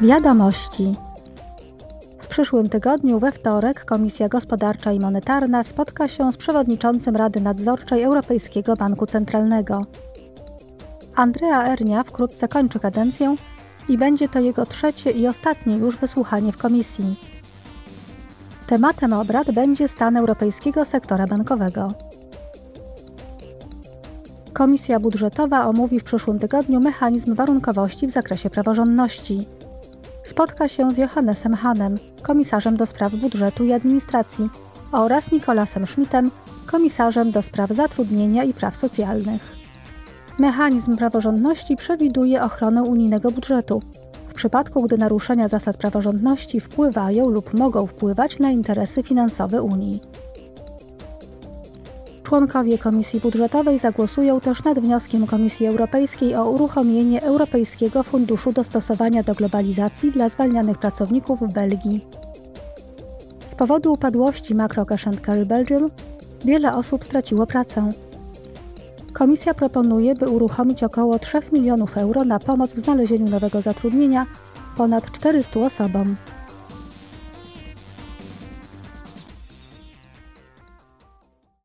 Wiadomości. W przyszłym tygodniu, we wtorek, Komisja Gospodarcza i Monetarna spotka się z przewodniczącym Rady Nadzorczej Europejskiego Banku Centralnego. Andrea Ernia wkrótce kończy kadencję i będzie to jego trzecie i ostatnie już wysłuchanie w komisji. Tematem obrad będzie stan europejskiego sektora bankowego. Komisja Budżetowa omówi w przyszłym tygodniu mechanizm warunkowości w zakresie praworządności. Spotka się z Johannesem Hanem, komisarzem do spraw budżetu i administracji, oraz Nikolasem Schmidtem, komisarzem do spraw zatrudnienia i praw socjalnych. Mechanizm praworządności przewiduje ochronę unijnego budżetu. W przypadku, gdy naruszenia zasad praworządności wpływają lub mogą wpływać na interesy finansowe Unii. Członkowie Komisji Budżetowej zagłosują też nad wnioskiem Komisji Europejskiej o uruchomienie Europejskiego Funduszu Dostosowania do Globalizacji dla zwalnianych pracowników w Belgii. Z powodu upadłości Macro Cash Carry Belgium wiele osób straciło pracę. Komisja proponuje, by uruchomić około 3 milionów euro na pomoc w znalezieniu nowego zatrudnienia ponad 400 osobom.